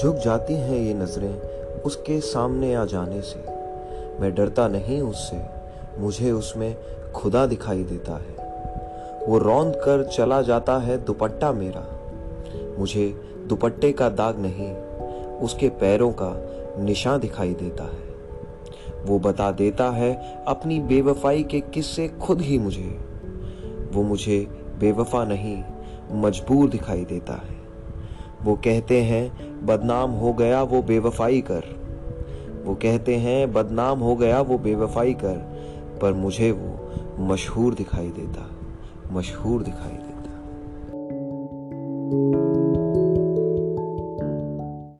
झुक जाती हैं ये नज़रें उसके सामने आ जाने से। मैं डरता नहीं उससे, मुझे उसमें खुदा दिखाई देता है। वो रौंद कर चला जाता है दुपट्टा मेरा। मुझे दुपट्टे का दाग नहीं, उसके पैरों का निशान दिखाई देता है। वो बता देता है अपनी बेवफाई के किस्से खुद ही मुझे। वो मुझे बेवफा नहीं, मजबूर दिखाई देता है। वो कहते हैं बदनाम हो गया, वो बेवफाई कर। वो कहते हैं, बदनाम हो गया, वो बेवफाई कर, पर मुझे वो मशहूर दिखाई देता, मशहूर दिखाई देता।